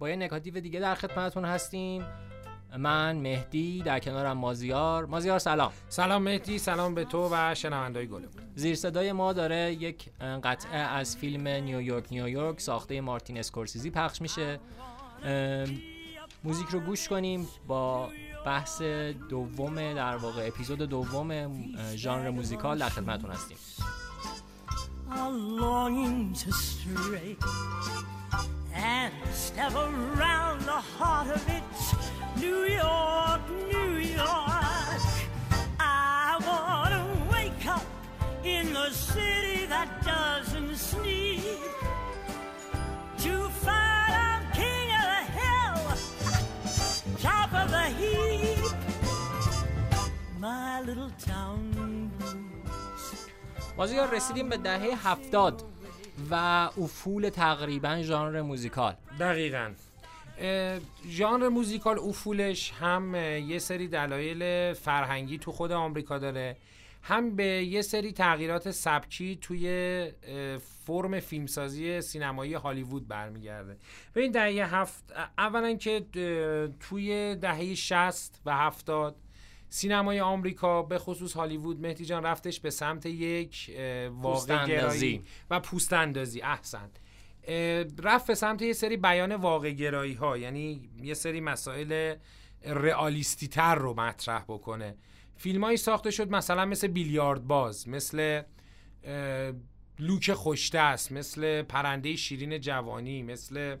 با یه نکاتیو دیگه در خدمتتون هستیم. من مهدی در کنارم مازیار. مازیار سلام. سلام مهدی سلام به تو و شنوندای گلم زیر صدای ما داره یک قطعه از فیلم نیویورک نیویورک ساخته مارتین اسکورسیزی پخش میشه. موزیک رو گوش کنیم با بحث دوم در واقع اپیزود دوم ژانر موزیکال در خدمتتون هستیم. step around the heart of it, New York, New York. I wanna wake up in the city that doesn't sleep to find I'm king of the hill, top of the heap. My little town بازیار رسیدیم به دهه هفتاد و افول تقریبا ژانر موزیکال. دقیقا. ژانر موزیکال افولش هم یه سری دلایل فرهنگی تو خود آمریکا داره هم به یه سری تغییرات سبکی توی فرم فیلمسازی سینمایی هالیوود برمیگرده. به این دهه هفت اولا که توی دهه 60 و 70 سینمای آمریکا به خصوص هالیوود مهدی جان رفتش به سمت یک واقع گرایی و پوست اندازی احسن رفت به سمت یه سری بیان واقع گرایی ها یعنی یه سری مسائل رئالیستی تر رو مطرح بکنه. فیلمایی ساخته شد مثلا مثل بیلیارد باز مثل لوک خوشدست مثل پرنده شیرین جوانی مثل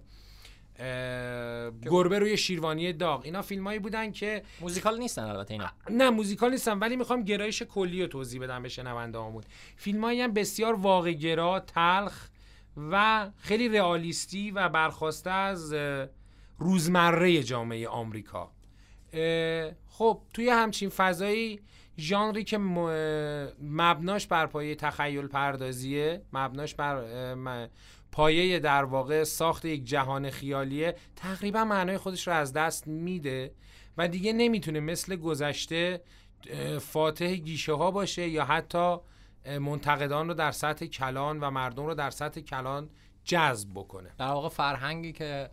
گربه روی شیروانی داغ. اینا فیلمایی بودن که موزیکال نیستن البته اینا. نه موزیکال نیستن ولی می‌خوام گرایش کلی رو توضیح بدم به شنونده هامون فیلمایی هم بسیار واقع گرا تلخ و خیلی رئالیستی و برخواسته از روزمره جامعه آمریکا. خب توی همچین فضایی ژانری که مبناش بر پایه تخیل پردازیه مبناش بر پایه در واقع ساخت یک جهان خیالیه تقریبا معنای خودش رو از دست میده و دیگه نمی‌تونه مثل گذشته فاتح گیشه ها باشه یا حتی منتقدان رو در سطح کلان و مردم رو در سطح کلان جذب بکنه. در واقع فرهنگی که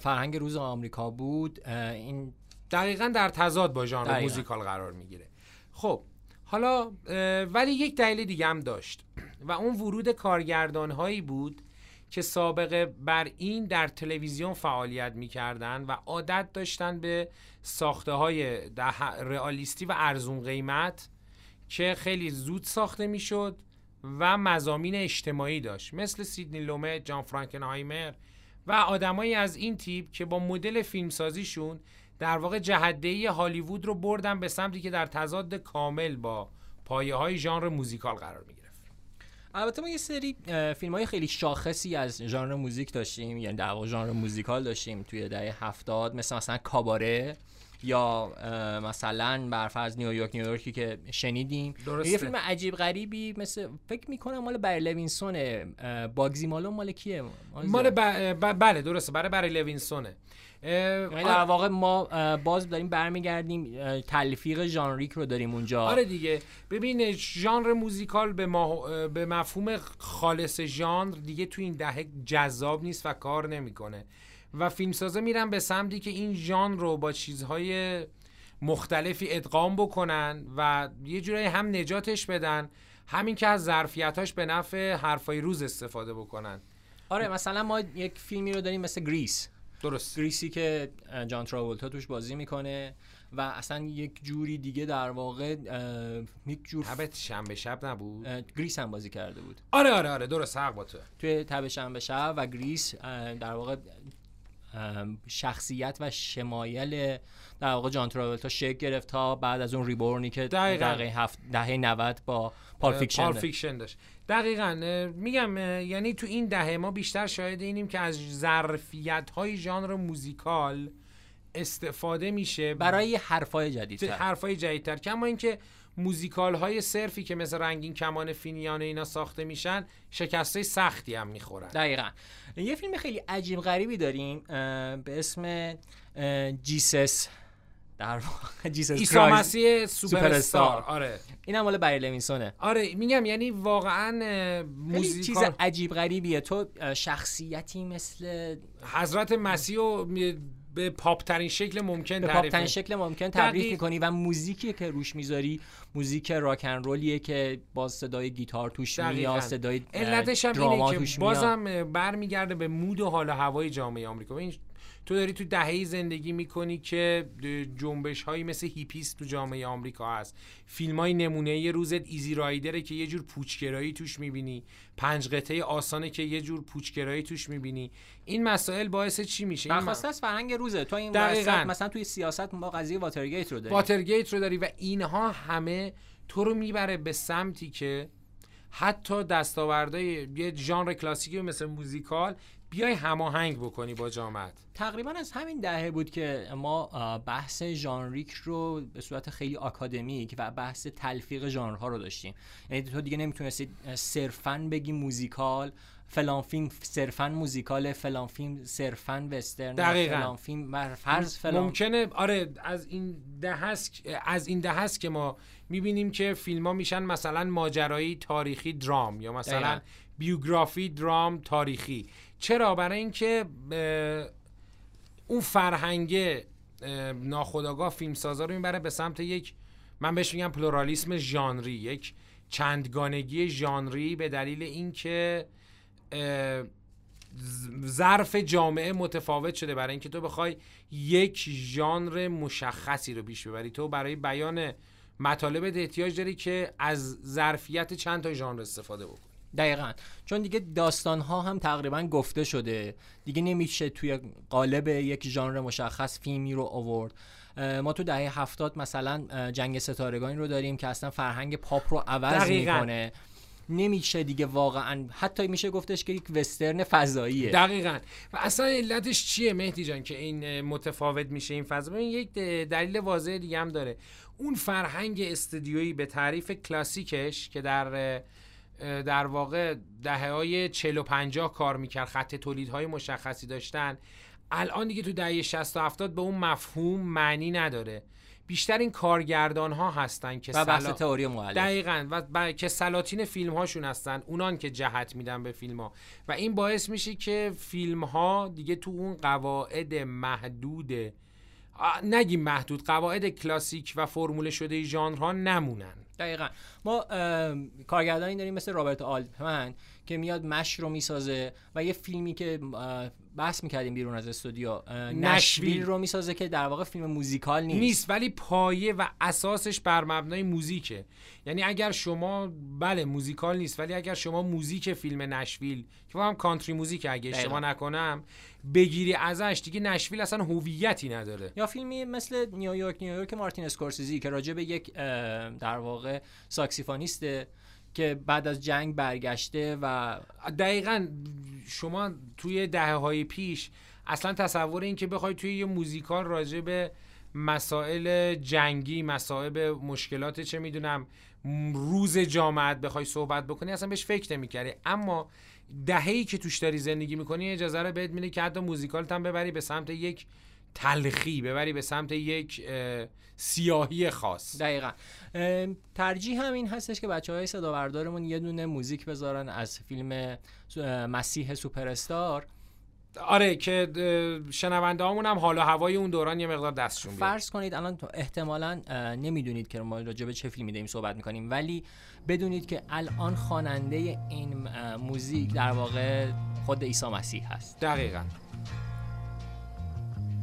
فرهنگ روز آمریکا بود این دقیقا در تضاد با ژانر موزیکال قرار می‌گیره. خب حالا ولی یک دلیل دیگه هم داشت و اون ورود کارگردان هایی بود که سابقه بر این در تلویزیون فعالیت می‌کردن و عادت داشتن به ساخته های رئالیستی و ارزون قیمت که خیلی زود ساخته می‌شد و مزامین اجتماعی داشت. مثل سیدنی لومه، جان فرانکنهایمر و آدمایی از این تیپ که با مدل فیلمسازیشون در واقع جهدهی هالیوود رو بردن به سمتی که در تضاد کامل با پایه های ژانر موزیکال قرار می‌گیره البته ما یه سری فیلم های خیلی شاخصی از ژانر موزیک داشتیم یعنی در ژانر موزیکال داشتیم توی دهه هفتاد مثل مثلا کاباره. یا مثلا برف از نیویورک نیویورکی که شنیدیم. درسته. یه فیلم عجیب غریبی مثل فکر می‌کنم مال بری لوینسونه باگزی مالو مال کیه؟ مال بله درسته برای بری لوینسونه. یعنی در واقع ما باز داریم برمیگردیم تلفیق ژانریک رو داریم اونجا. آره دیگه. ببین ژانر موزیکال به, ما... به مفهوم خالص ژانر دیگه تو این دهه جذاب نیست و کار نمی‌کنه. و فیلمسازا میرن به سمتی که این ژانر رو با چیزهای مختلفی ادغام بکنن و یه جورایی هم نجاتش بدن همین که از ظرفیتاش به نفع حرفای روز استفاده بکنن. آره مثلا ما یک فیلمی رو داریم مثل گریس. درست. گریسی که جان تراولتا توش بازی می‌کنه و اصلا یک جوری دیگه در واقع یک جور تب شنبه شب نبود؟ گریس هم بازی کرده بود. آره آره آره درست حق با تو. توی تب شنبه شب و گریس در واقع شخصیت و شمایل در واقع جان تراولتا شکل گرفت تا بعد از اون reborn ی که دقیقه هفت دهه 90 با Pulp Fiction, Pulp Fiction داشت. دقیقا میگم یعنی تو این دهه ما بیشتر شاهد اینیم که از ظرفیت های ژانر موزیکال استفاده میشه. برای حرفای جدیدتر. حرفای جدیدتر. کما اینکه موزیکال های صرفی که مثل رنگین کمان فینیان اینا ساخته میشن شکسته سختی هم می‌خورن. دقیقا. یه فیلم خیلی عجیب غریبی داریم به اسم Jesus در واقع جیسس عیسی مسیح سوپر استار. آره. این هم مال بری لوینسونه. آره میگم یعنی واقعا خیلی چیز موزیکال عجیب غریبیه. تو شخصیتی مثل حضرت مسیح می- به پاپ ترین شکل ممکن به تعریف پاپترین شکل ممکن تبریک. می‌کنی و موزیکی که روش می‌ذاری موزیک rock and roll یه که باز صدای گیتار توش. میاد صدای علتش هم اینه که. بازم برمیگرده به mood و حال و هوای جامعه آمریکا ببین تو داری تو دهه زندگی می‌کنی که جنبش هایی مثل هیپیسم تو جامعه آمریکا هست. فیلم های نمونه یه روزت Easy Rider ه که یه جور پوچگرایی توش می‌بینی. پنج قطعه آسانه که یه جور پوچگرایی توش می‌بینی. این مسائل باعث چی میشه؟ این برخواسته از فرهنگ روزه. تو این دقیقاً. مثلا توی سیاست ما قضیه واترگیت رو داریم واترگیت رو داری و اینها همه تو رو می‌بره به سمتی که حتی دستاوردهای یه ژانر کلاسیکی مثل موزیکال بیای هماهنگ بکنی با جامعت تقریبا از همین دهه بود که ما بحث ژانریک رو به صورت خیلی آکادمیک و بحث تلفیق ژانرها رو داشتیم یعنی تو دیگه نمی‌تونستی صرفا بگی موزیکال فلان فیلم صرفا موزیکال فلان فیلم صرفا وسترن دقیقاً. فلان فیلم فرض فلان ممکنه آره از این دهه‌ست از این دهه‌ست که ما می‌بینیم که فیلم ها میشن مثلا ماجرایی تاریخی درام یا مثلا دقیقاً. بیوگرافی درام تاریخی چرا؟ برای اینکه اون فرهنگ اه، ناخودآگاه فیلمسازا رو می‌بره به سمت یک من بهش میگم پلورالیسم ژانری یک چندگانگی ژانری به دلیل اینکه ظرف جامعه متفاوت شده. برای اینکه تو بخوای یک ژانر مشخصی رو پیش ببری. تو برای بیان مطالبت احتیاج داری که از ظرفیت چند تا ژانر استفاده بکنی. دقیقا. چون دیگه داستان ها هم تقریبا گفته شده. دیگه نمیشه توی قالب یک ژانر مشخص فیلمی رو آورد. ما تو دهه هفتاد مثلا جنگ ستارگانی رو داریم که اصلا فرهنگ پاپ رو عوض دقیقاً. می‌کنه. نمیشه دیگه واقعا حتی میشه گفتش که یک وسترن فضاییه. دقیقا. و اصلا علتش چیه مهدی جان که این متفاوت میشه این فضا؟ ببین یک دلیل واضح دیگه هم داره. اون فرهنگ استودیویی به تعریف کلاسیکش که در در واقع دهه های 40 و 50 کار می‌کرد خط تولیدهای مشخصی داشتن. الان دیگه تو دهه 60 و 70 به اون مفهوم معنی نداره. بیشتر این کارگردان ها هستن که و بحث سلا- تئوری مؤلف. دقیقا. و ب... که سلاطین فیلم هاشون هستن اونان که جهت میدن به فیلم ها و این باعث میشه که فیلم ها دیگه تو اون قواعد محدود نگیم محدود قواعد کلاسیک و فرموله شده ژانرها نمونن. دقیقا ما کارگردانی داریم مثل رابرت آلتمن که میاد مش رو می‌سازه و یه فیلمی که بحث می‌کردیم بیرون از استودیو نشویل. رو می‌سازه که در واقع فیلم موزیکال نیست, نیست ولی پایه و اساسش بر مبنای موزیکه یعنی اگر شما بله موزیکال نیست ولی اگر شما موزیک فیلم نشویل که هم country music اگه اشتباه. نکنم بگیری ازش دیگه نشویل اصلا هویتی نداره یا فیلمی مثل نیویورک نیویورک مارتین اسکورسیزی که راجع به یک در واقع ساکسیفونیسته که بعد از جنگ برگشته و دقیقا شما توی دهه های پیش اصلا تصور این که بخوای توی یه موزیکال راجع به مسائل جنگی مسائل مشکلات چه می‌دونم روز جامعت بخوای صحبت بکنی اصلا بهش فکر نمی‌کردی. اما دهه‌ای که توش داری زندگی می‌کنی اجازه رو بهت میده که حتی موزیکالت هم ببری به سمت یک تلخی ببری به سمت یک اه، سیاهی خاص. دقیقا. ترجیح هم این هستش که بچه های صدا بردارمون یه دونه موزیک بذارن از فیلم مسیح سوپرستار. آره که شنونده هامون هم حال و هوای اون دوران یه مقدار دستشون بیاد. فرض کنید الان احتمالا نمی‌دونید که ما راجع به چه فیلمی داریم صحبت می‌کنیم ولی بدونید که الان خواننده این موزیک در واقع خود عیسی مسیح هست. دقیقا.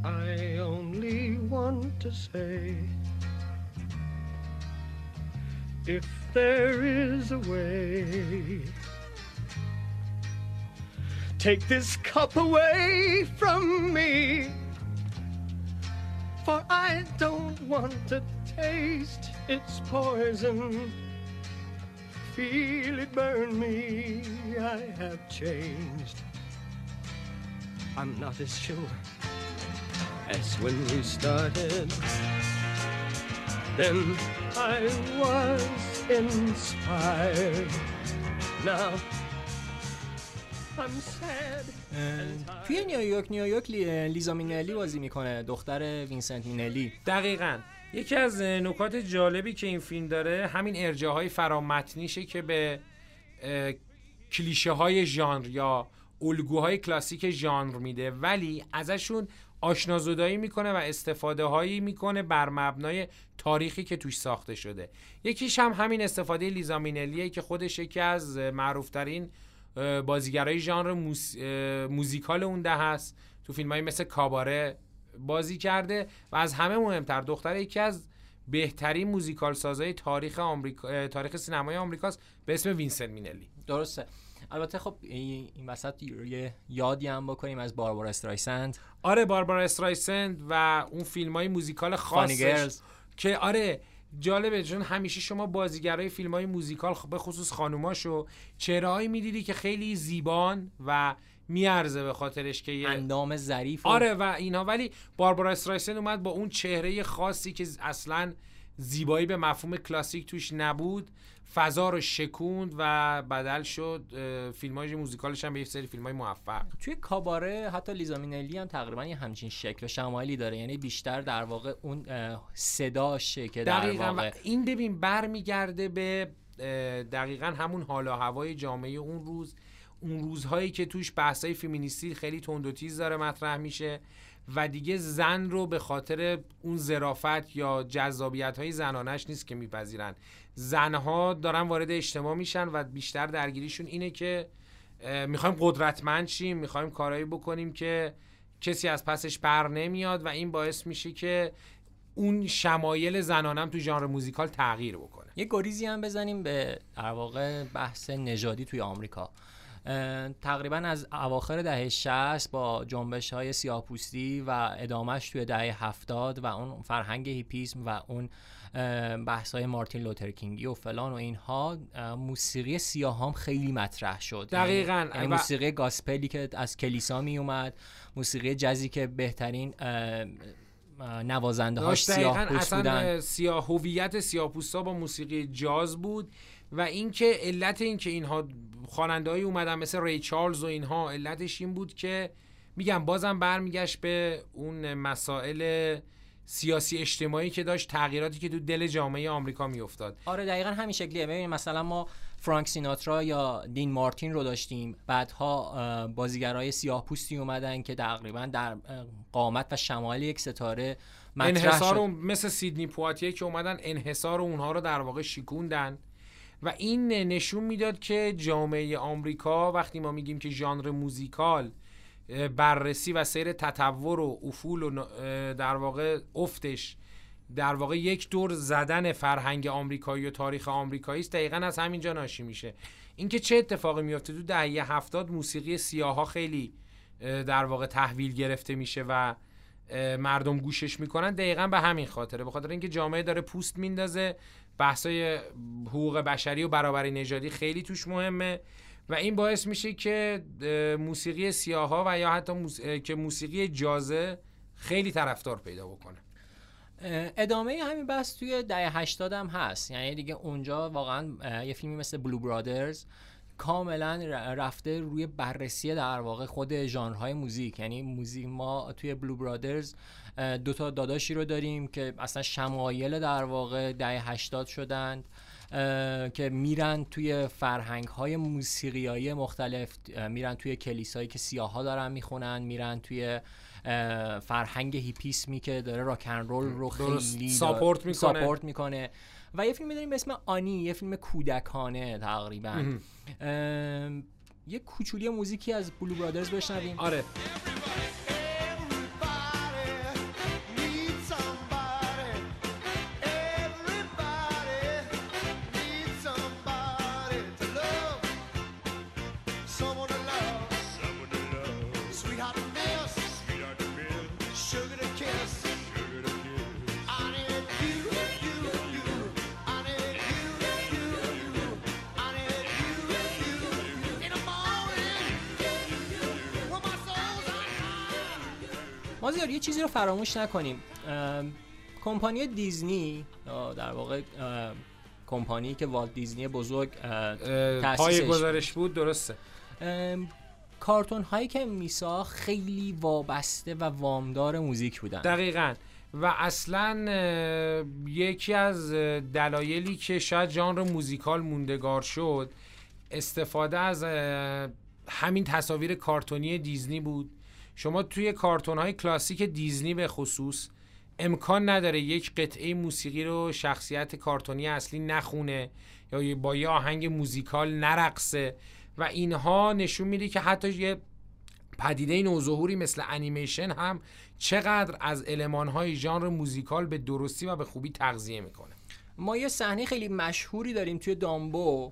I only want to say if there is a way, take this cup away from me, for I don't want to taste its poison. Feel it burn me, I have changed. I'm not as sure as when we started. Then I was inspired. Now I'm sad. توی نیویورک نیویورک لی- لیزا مینلی بازی می‌کنه دختر وینسنت مینلی دقیقا یکی از نکات جالبی که این فیلم داره همین ارجاهای فرامتنیشه که به اه، کلیشه های ژانر یا الگوهای کلاسیک ژانر میده ولی ازشون آشنازدایی می‌کنه و استفاده هایی می‌کنه بر مبنای تاریخی که توش ساخته شده. یکیش هم همین استفاده لیزا مینلیه که خودش یکی از معروفترین بازیگرای ژانر موس... موزیکال اون دهه‌ست. تو فیلم مثل کاباره بازی کرده و از همه مهمتر دختر یکی از بهترین موزیکال سازای تاریخ آمریکا تاریخ سینمای آمریکاست به اسم وینسنت مینلی. درسته. البته خب این وسط یه یادی هم بکنیم از باربارا استرایسند. آره باربارا استرایسند و اون فیلم های موزیکال خاصش که آره جالبه چون همیشه شما بازیگرای فیلم های موزیکال خ- به خصوص خانوماشو چهرهایی می‌دیدی که خیلی زیبان و میارزه به خاطرش که یه اندام ظریف آره و اینا. ولی باربارا استرایسن اومد با اون چهره خاصی که اصلا زیبایی به مفهوم کلاسیک توش نبود. فضا رو شکوند و بدل شد فیلم های موزیکالش هم به یه سری فیلم های موفق. توی کاباره حتی لیزا مینلی هم تقریبا یه همچین شکل و شمایلی داره. یعنی بیشتر در واقع اون صداشه که در واقع این ببین برمیگرده به دقیقا همون حال و هوای جامعه اون روز. اون روزهایی که توش بحثای فمینیستی خیلی تند و تیز داره مطرح میشه. و دیگه زن رو به خاطر اون ظرافت یا جذابیت های زنانش نیست که میپذیرن. زنها دارن وارد اجتماع میشن و بیشتر درگیریشون اینه که می‌خوایم قدرتمند شیم می‌خوایم کارایی بکنیم که کسی از پسش بر نمیاد و این باعث میشه که اون شمایل زنانم تو ژانر موزیکال تغییر بکنه. یه گریزی هم بزنیم به در واقع بحث نژادی توی آمریکا. تقریبا از اواخر دهه 60 با جنبش های سیاه‌پوستی و ادامش توی دهه 70 و اون فرهنگ هیپیسم و اون بحث های مارتین لوترکینگی و فلان و اینها موسیقی سیاه هم خیلی مطرح شد. دقیقاً. یعنی- یعنی و- موسیقی گاسپلی که از کلیسا می اومد موسیقی جزی که بهترین نوازنده هاش سیاه دقیقاً پوست اصلا بودن. سیاه هویت سیاه‌پوستا با موسیقی جاز بود. و اینکه علت اینکه اینها خواننده‌ای اومدن مثل ری چارلز و اینها علتش این بود که میگم بازم برمیگشت به اون مسائل سیاسی اجتماعی که داشت تغییراتی که تو دل جامعه آمریکا میافتاد. آره دقیقا همین شکلیه. ببین مثلا ما فرانک سیناترا یا دین مارتین رو داشتیم. بعدها بازیگرای سیاه پوستی اومدن که تقریبا در قامت و شمال یک ستاره مطرح انحصار شد. مثل سیدنی پواتیه که اومدن انحصار اونها رو در واقع شیکوندن و این نشون می‌داد که جامعه آمریکا وقتی ما میگیم که ژانر موزیکال بررسی و سیر تطور و افول و در واقع افتش در واقع یک دور زدن فرهنگ آمریکایی و تاریخ آمریکایی است دقیقا از همینجا ناشی میشه. اینکه چه اتفاقی میفته تو دهه هفتاد موسیقی سیاها خیلی در واقع تحویل گرفته میشه و مردم گوشش می‌کنن دقیقا به همین خاطره. به خاطر اینکه جامعه داره پوست میندازه بحثای حقوق بشری و برابری نژادی خیلی توش مهمه و این باعث میشه که موسیقی سیاها و یا حتی موس... که موسیقی جازه خیلی طرفدار پیدا بکنه. ادامه همین بحث توی دهه 80 هم هست. یعنی دیگه اونجا واقعا یه فیلمی مثل بلو برادرز کاملا رفته روی بررسی در واقع خود ژانرهای موزیک یعنی موزیک ما توی بلو برادرز دو تا داداشی رو داریم که اصلا شمایل در واقع دهه 80 شدند که میرن توی فرهنگ های موسیقیایی مختلف میرن توی کلیسایی که سیاها دارن می‌خونن میرن توی فرهنگ هیپیسمی که داره راکن رول رو. خیلی ساپورت می‌کنه. ساپورت می‌کنه و یه فیلم داریم به اسم آنی یه فیلم کودکانه تقریبا. یه کوچولی موزیکی از بلو برادرز بشنویم. آره. مازیار یه چیزی رو فراموش نکنیم. کمپانی دیزنی در واقع کمپانی که والت دیزنی بزرگ پای گزارش بود درسته. کارتون هایی که میساخت خیلی وابسته و وامدار موزیک بودن. دقیقا. و اصلا یکی از دلایلی که شاید ژانر موزیکال موندگار شد استفاده از همین تصاویر کارتونی دیزنی بود. شما توی کارتون های کلاسیک دیزنی به خصوص امکان نداره یک قطعه موسیقی رو شخصیت کارتونی اصلی نخونه یا با یه آهنگ موزیکال نرقصه و اینها نشون میده که حتی یه پدیده نوظهوری مثل انیمیشن هم چقدر از المانهای ژانر موزیکال به درستی و به خوبی تغذیه می‌کنه. ما یه صحنه خیلی مشهوری داریم توی دامبو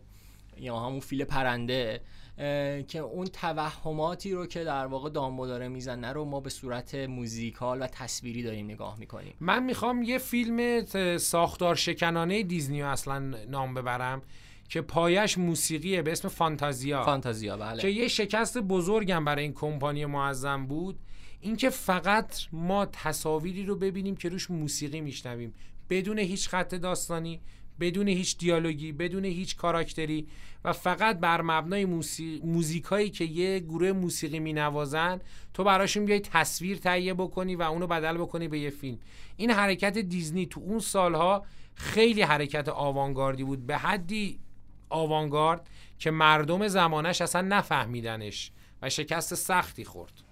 یا همون فیل پرنده که اون توهماتی رو که در واقع دامبو داره می‌زنه رو ما به صورت موزیکال و تصویری داریم نگاه می‌کنیم. من می‌خوام یه فیلم ساختار شکنانه دیزنی رو اصلا نام ببرم که پایش موسیقیه به اسم فانتازیا. فانتازیا بله. که یه شکست بزرگم برای این کمپانی معظم بود. اینکه فقط ما تصاویری رو ببینیم که روش موسیقی میشنویم بدون هیچ خط داستانی. بدون هیچ دیالوگی بدون هیچ کاراکتری و فقط بر مبنای موسی... موزیکایی که یه گروه موسیقی مینوازن تو براشون بیای تصویر تهیه بکنی و اونو بدل بکنی به یه فیلم. این حرکت دیزنی تو اون سالها خیلی حرکت آوانگاردی بود به حدی آوانگارد که مردم زمانش اصلا نفهمیدنش و شکست سختی خورد.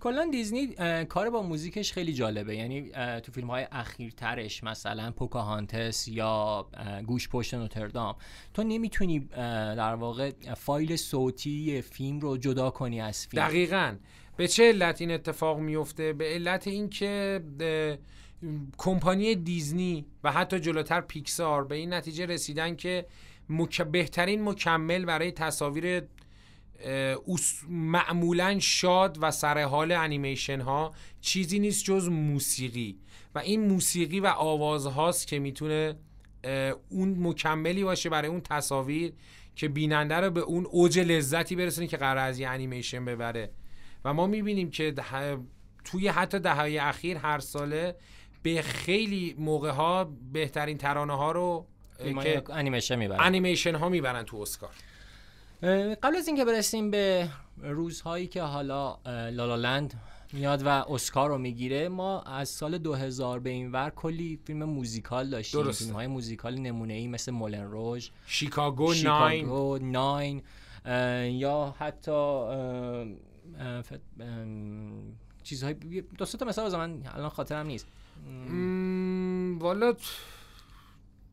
کلا دیزنی کار با موزیکش خیلی جالبه. یعنی تو فیلم های اخیرترش مثلا پوکاهانتس یا گوش پشت نوتردام تو نمی‌تونی در واقع فایل صوتی فیلم رو جدا کنی از فیلم. دقیقا. به چه علت این اتفاق میفته به علت اینکه کمپانی دیزنی و حتی جلوتر پیکسار به این نتیجه رسیدن که مک... بهترین مکمل برای تصاویر معمولا شاد و سرحال انیمیشن ها چیزی نیست جز موسیقی. و این موسیقی و آواز هاست که می‌تونه اون مکملی باشه برای اون تصاویر که بیننده رو به اون اوج لذتی برسونه که قرار از یه انیمیشن ببره. و ما می‌بینیم که ده- توی حتی دههای اخیر هر ساله به خیلی موقع ها بهترین ترانه ها رو که انیمیشن می‌برن. انیمیشن ها می‌برن تو اسکار. قبل از اینکه برسیم به روزهایی که حالا اه، لالالند میاد و اسکار رو می‌گیره ما از سال 2000 به این ور کلی فیلم موزیکال داشتیم. درسته. فیلم های موزیکال نمونه ای مثل مولن روژ شیکاگو ناین. شیکاگو ناین یا حتی اه، اه، فت- ام، چیزهای دو تا مثال بزن من الان خاطرم نیست. مم، والا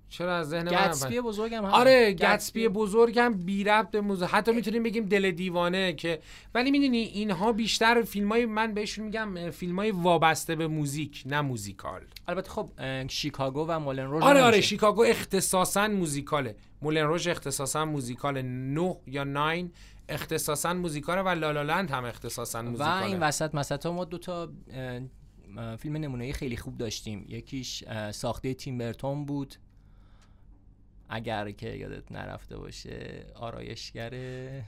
چرا از ذهن من گتسبی بزرگم هم. آره گتسبی بزرگم بی ربط به موزیک حتی می‌تونیم بگیم دل دیوانه که ولی می‌دونی اینها بیشتر فیلم های من بهشون میگم فیلم های وابسته به موزیک نه موزیکال. البته خب شیکاگو و مولن روژ آره آره. شیکاگو اختصاصا موزیکاله. مولن روژ اختصاصا موزیکاله 9 یا 9 اختصاصا موزیکاله و لالالند هم اختصاصا و موزیکاله. این وسط مثلا ما دو تا اه، اه، فیلم نمونه‌ای خیلی خوب داشتیم. یکیش ساخته تیم برتون بود. اگر که یادت نرفته باشه آرایشگر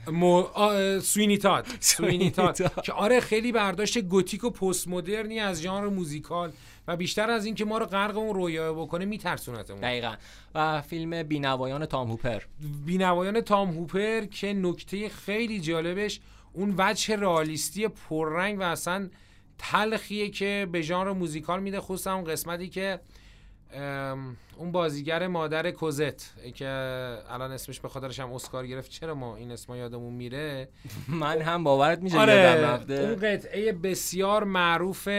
مو... آ... سوینی تاد سوینی تاد تاد. که آره خیلی برداشت گوتیک و پست مدرنی از ژانر موزیکال و بیشتر از اینکه ما رو غرق اون رویا بکنه میترسونتمون. دقیقا. و فیلم بینوایان تام هوپر. بینوایان تام هوپر که نکته خیلی جالبش اون وجه رئالیستی پررنگ و اصلا تلخیه که به ژانر موزیکال میده خصوصا اون قسمتی که اون بازیگر مادر کوزت که الان اسمش به خاطرش هم اسکار گرفت. چرا ما این اسما یادمون میره؟ من هم باورت میشه آره یادم اون رفته قطعه بسیار معروف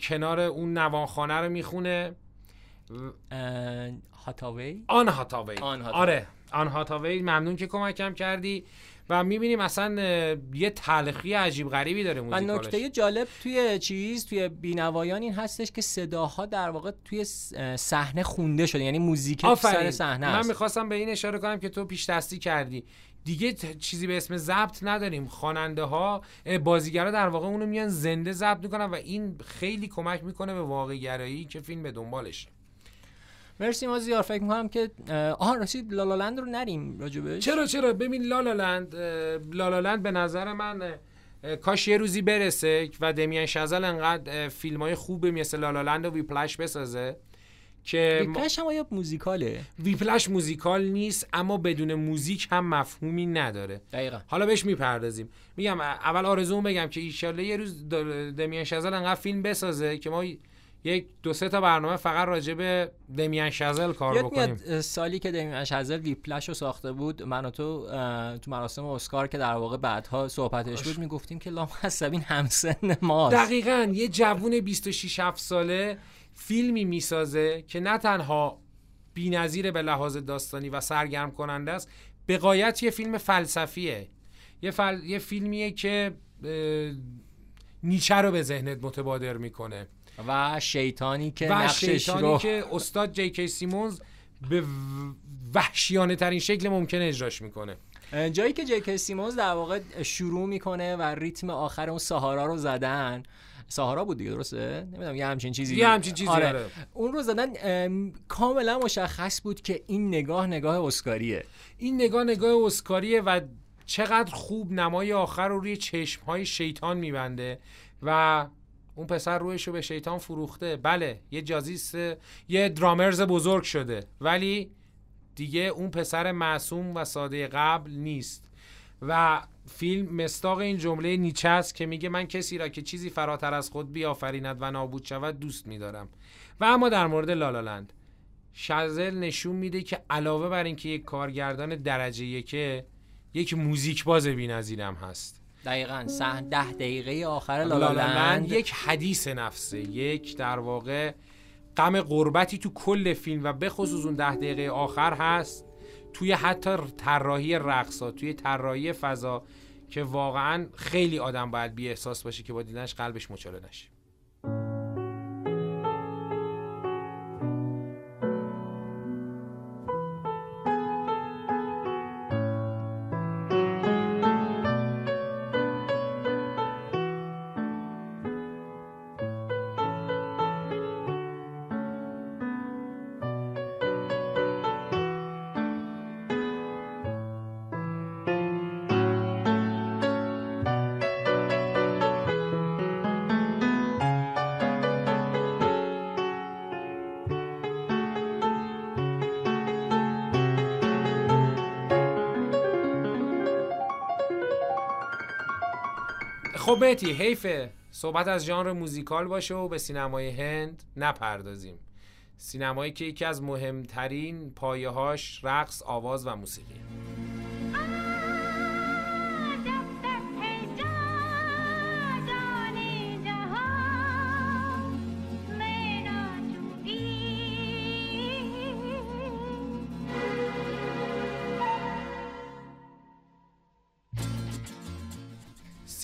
کنار اون نوانخانه رو می‌خونه. هاتاوی؟ آن هاتاوی. آن هاتاوی. آره آن هاتاوی. ممنون که کمکم کردی. و می‌بینیم اصلا یه تلخی عجیب غریبی داره و موزیکالش. نکته جالب توی چیز توی بینوایان این هستش که صداها در واقع توی صحنه خونده شده. یعنی موزیک سر صحنه من است. می‌خواستم به این اشاره کنم که تو پیش دستی کردی. دیگه چیزی به اسم ضبط نداریم. خواننده ها بازیگرا در واقع اونو میان زنده ضبط می‌کنن و این خیلی کمک می‌کنه به واقع گرایی که فیلم به دنبالشه. مرسی مازیار فکر می‌کنم که آها رسید La La Land رو نریم راجبش. چرا چرا؟ ببین لالالند لالالند به نظر من کاش یه روزی برسه و دمیان شازل انقدر فیلم های خوبه مثل La La Land و Whiplash بسازه که Whiplash هم آیا موزیکاله. Whiplash موزیکال نیست اما بدون موزیک هم مفهومی نداره. دقیقا. حالا بهش می‌پردازیم. میگم اول آرزومو بگم که ایشالله یه روز دمیان شازل انقدر فیلم بسازه که ما یک دو سه تا برنامه فقط راجع به دمیان شازل کار یاد بکنیم. میاد سالی که دیمین اشازل ویپلش رو ساخته بود من و تو تو مراسم اسکار که در واقع بعدها صحبتش بود می‌گفتیم که لام حسبین همسن ماست. دقیقا یه جوون 26 7 ساله فیلمی می‌سازه که نه تنها بی‌نظیر به لحاظ داستانی و سرگرم کننده است به یه فیلم فلسفیه. یه, فل... یه فیلمیه که نیچه رو به ذهنت متبادر می‌کنه. و شیطانی که و نقشش شیطانی رو که استاد جی کی سیمونز به وحشیانه ترین شکل ممکن اجراش می‌کنه جایی که جیک سیمونز در واقع شروع می‌کنه و ریتم آخر اون سهارا رو زدن سهارا بود دیگه درسته نمی‌دونم یه همچین چیزی یه همچین چیزی آره. آره. اون رو زدن ام، کاملا مشخص بود که این نگاه نگاه اسکاریه این نگاه نگاه اسکاریه و چقدر خوب نمای آخر رو روی چشمهای شیطان میبنده و اون پسر رویش رو به شیطان فروخته. بله یه جازیست یه درامرز بزرگ شده. ولی دیگه اون پسر معصوم و ساده قبل نیست. و فیلم مستاق این جمله نیچه است که میگه من کسی را که چیزی فراتر از خود بیافریند و نابود شود دوست میدارم. و اما در مورد لالالند شازل نشون میده که علاوه بر اینکه یک کارگردان درجه یکه یک موزیک باز بی‌نظیرم هست. دقیقا صحن ده دقیقه آخر لالالند یک حدیث نفسه یک در واقع غم غربتی تو کل فیلم و به خصوص اون ده دقیقه آخر هست توی حتی طراحی رقصا توی طراحی فضا که واقعا خیلی آدم باید بی احساس باشه که با دیدنش قلبش مچاله نشه. بهتی حیفه صحبت از ژانر موزیکال باشه و به سینمای هند نپردازیم. سینمایی که یکی از مهمترین پایه‌هاش رقص، آواز و موسیقی.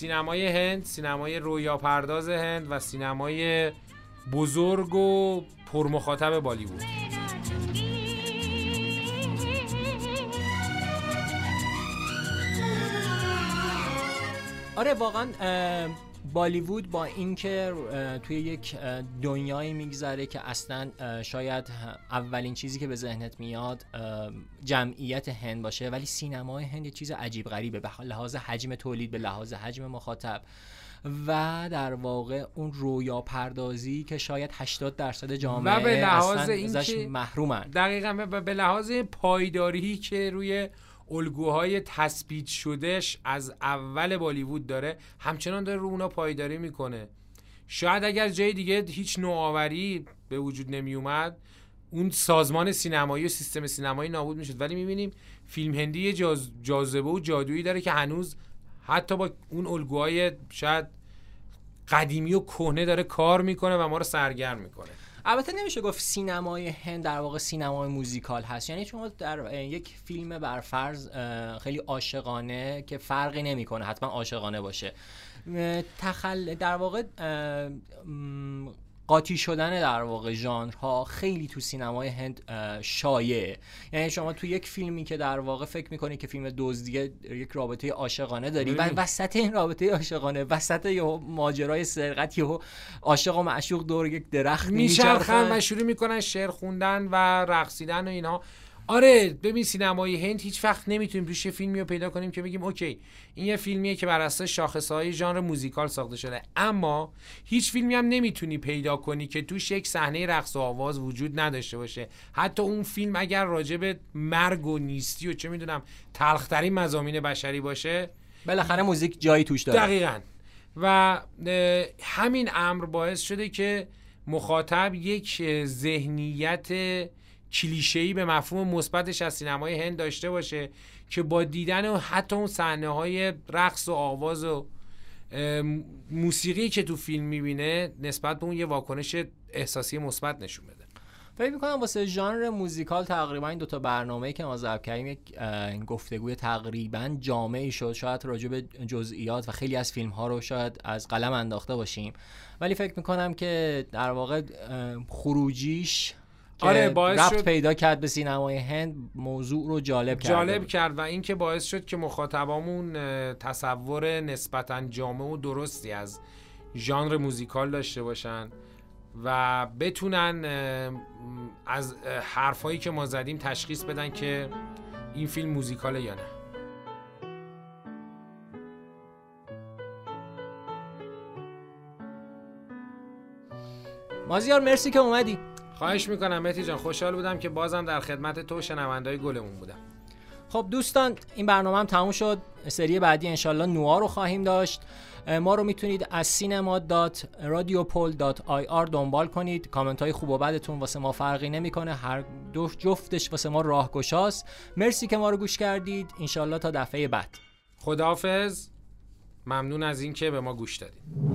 سینمای هند سینمای رویا پرداز هند و سینمای بزرگ و پرمخاطب بالیوود. آره واقعا بالیوود با اینکه توی یک دنیایی میگذره که اصلا شاید اولین چیزی که به ذهنت میاد جمعیت هند باشه ولی سینمای هند یه چیز عجیب غریبه به لحاظ حجم تولید به لحاظ حجم مخاطب. و در واقع اون رویا پردازی که شاید 80 درصد جامعه و به لحاظ ازش محرومن. دقیقا به لحاظ پایداری که روی الگوهای تثبیت شدهش از اول بالیوود داره همچنان داره رو اونا پایداری می‌کنه شاید اگر جای دیگه هیچ نوآوری به وجود نمی اومد اون سازمان سینمایی و سیستم سینمایی نابود می‌شد ولی می‌بینیم فیلم هندی یه. جاذبه و جادویی داره که هنوز حتی با اون الگوهای شاید قدیمی و کهنه داره کار می‌کنه و ما رو سرگرم می‌کنه البته نمیشه گفت سینمای هند در واقع سینمای موزیکال هست. یعنی شما در یک فیلم برفرض خیلی عاشقانه که فرقی نمی‌کنه حتما عاشقانه باشه. تخل در واقع قاطی شدن در واقع ژانرها خیلی تو سینمای هند اه، شایعه. یعنی شما تو یک فیلمی که در واقع فکر می‌کنی که فیلم دزدیه یک رابطه عاشقانه داری و. وسط این رابطه عاشقانه وسط یه ماجرای سرقت یهو عاشق و معشوق دور یک درخت میچرخن. و شروع می‌کنن شعر خوندن و رقصیدن و اینها آره ببین سینمای هند هیچ وقت نمی‌تونیم توش فیلمی رو پیدا کنیم که بگیم اوکی این یه فیلمیه که بر اساس شاخصهای ژانر موزیکال ساخته شده. اما هیچ فیلمی هم نمی‌تونی پیدا کنی که توش یک صحنه رقص و آواز وجود نداشته باشه. حتی اون فیلم اگر راجع به مرگ و نیستی و چه می‌دونم تلخترین مزامین بشری باشه بالاخره موزیک جایی توش داره. دقیقا. و همین امر باعث شده که مخاطب یک ذهنیت کلیشه‌ای به مفهوم مثبتش از سینمای هند داشته باشه که با دیدن حتی اون صحنه های رقص و آواز و موسیقی که تو فیلم می‌بینه نسبت به اون یه واکنش احساسی مثبت نشون بده. فکر می‌کنم واسه ژانر موزیکال تقریبا این دوتا برنامه که ما ضبط کردیم یک گفتگوی تقریبا جامعی شد. شاید راجع به جزئیات و خیلی از فیلم ها رو شاید از قلم انداخته باشیم. ولی فکر می‌کنم که در واقع خروجیش که آره، باعث ربط شد- پیدا کرد به سینمای هند موضوع رو جالب کرد. جالب کرد و اینکه باعث شد که مخاطبامون تصور نسبتا جامع و درستی از ژانر موزیکال داشته باشن و بتونن از حرفایی که ما زدیم تشخیص بدن که این فیلم موزیکاله یا نه. مازیار مرسی که اومدی. خواهش می‌کنم مهدی جان خوشحال بودم که بازم در خدمت تو شنوندای گلمون بودم. خب دوستان این برنامه هم تموم شد. سری بعدی انشالله نوار رو خواهیم داشت. ما رو می‌تونید از cinema.radiopol.ir دنبال کنید. کامنت های خوب و بدتون واسه ما فرقی نمی‌کنه. هر دو جفتش واسه ما راهگشاست. مرسی که ما رو گوش کردید. انشالله تا دفعه بعد. خداحافظ. ممنون از اینکه به ما گوش دادید.